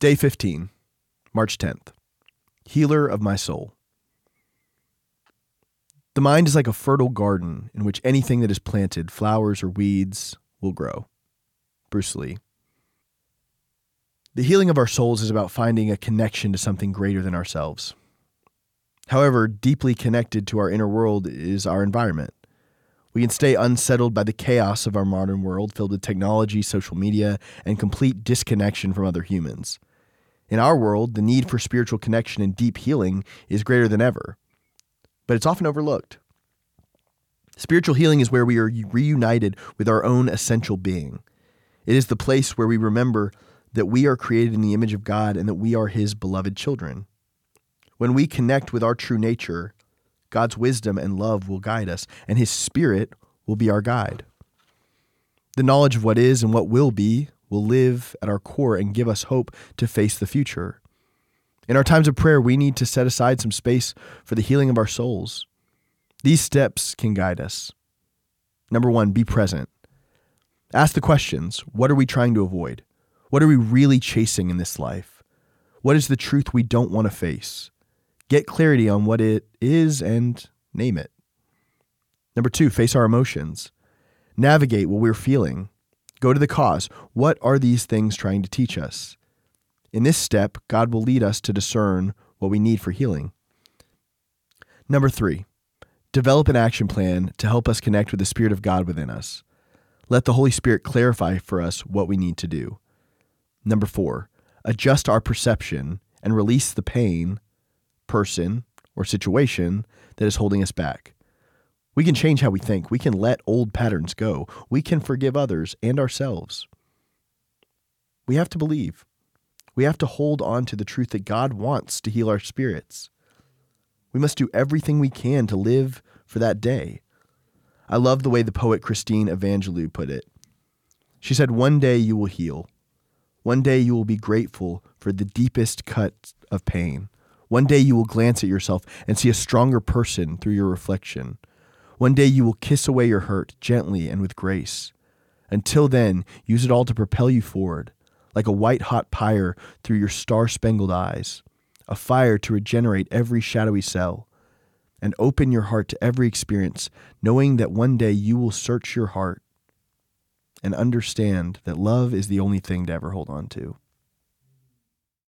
Day 15, March 10th. Healer of my soul. The mind is like a fertile garden in which anything that is planted, flowers or weeds, will grow. Bruce Lee. The healing of our souls is about finding a connection to something greater than ourselves. However, deeply connected to our inner world is our environment. We can stay unsettled by the chaos of our modern world filled with technology, social media, and complete disconnection from other humans. In our world, the need for spiritual connection and deep healing is greater than ever, but it's often overlooked. Spiritual healing is where we are reunited with our own essential being. It is the place where we remember that we are created in the image of God and that we are His beloved children. When we connect with our true nature, God's wisdom and love will guide us, and His Spirit will be our guide. The knowledge of what is and what will be will live at our core and give us hope to face the future. In our times of prayer, we need to set aside some space for the healing of our souls. These steps can guide us. Number one, be present. Ask the questions What are we trying to avoid? What are we really chasing in this life? What is the truth we don't want to face? Get clarity on what it is and name it. Number two, face our emotions. Navigate what we're feeling. Go to the cause. What are these things trying to teach us? In this step, God will lead us to discern what we need for healing. Number three, develop an action plan to help us connect with the Spirit of God within us. Let the Holy Spirit clarify for us what we need to do. Number four, adjust our perception and release the pain, person, or situation that is holding us back. We can change how we think. We can let old patterns go. We can forgive others and ourselves. We have to believe. We have to hold on to the truth that God wants to heal our spirits. We must do everything we can to live for that day. I love the way the poet Christine Evangelou put it. She said, One day you will heal. One day you will be grateful for the deepest cut of pain. One day you will glance at yourself and see a stronger person through your reflection. One day you will kiss away your hurt gently and with grace. Until then, use it all to propel you forward, like a white hot pyre through your star spangled eyes, a fire to regenerate every shadowy cell, and open your heart to every experience, knowing that one day you will search your heart and understand that love is the only thing to ever hold on to.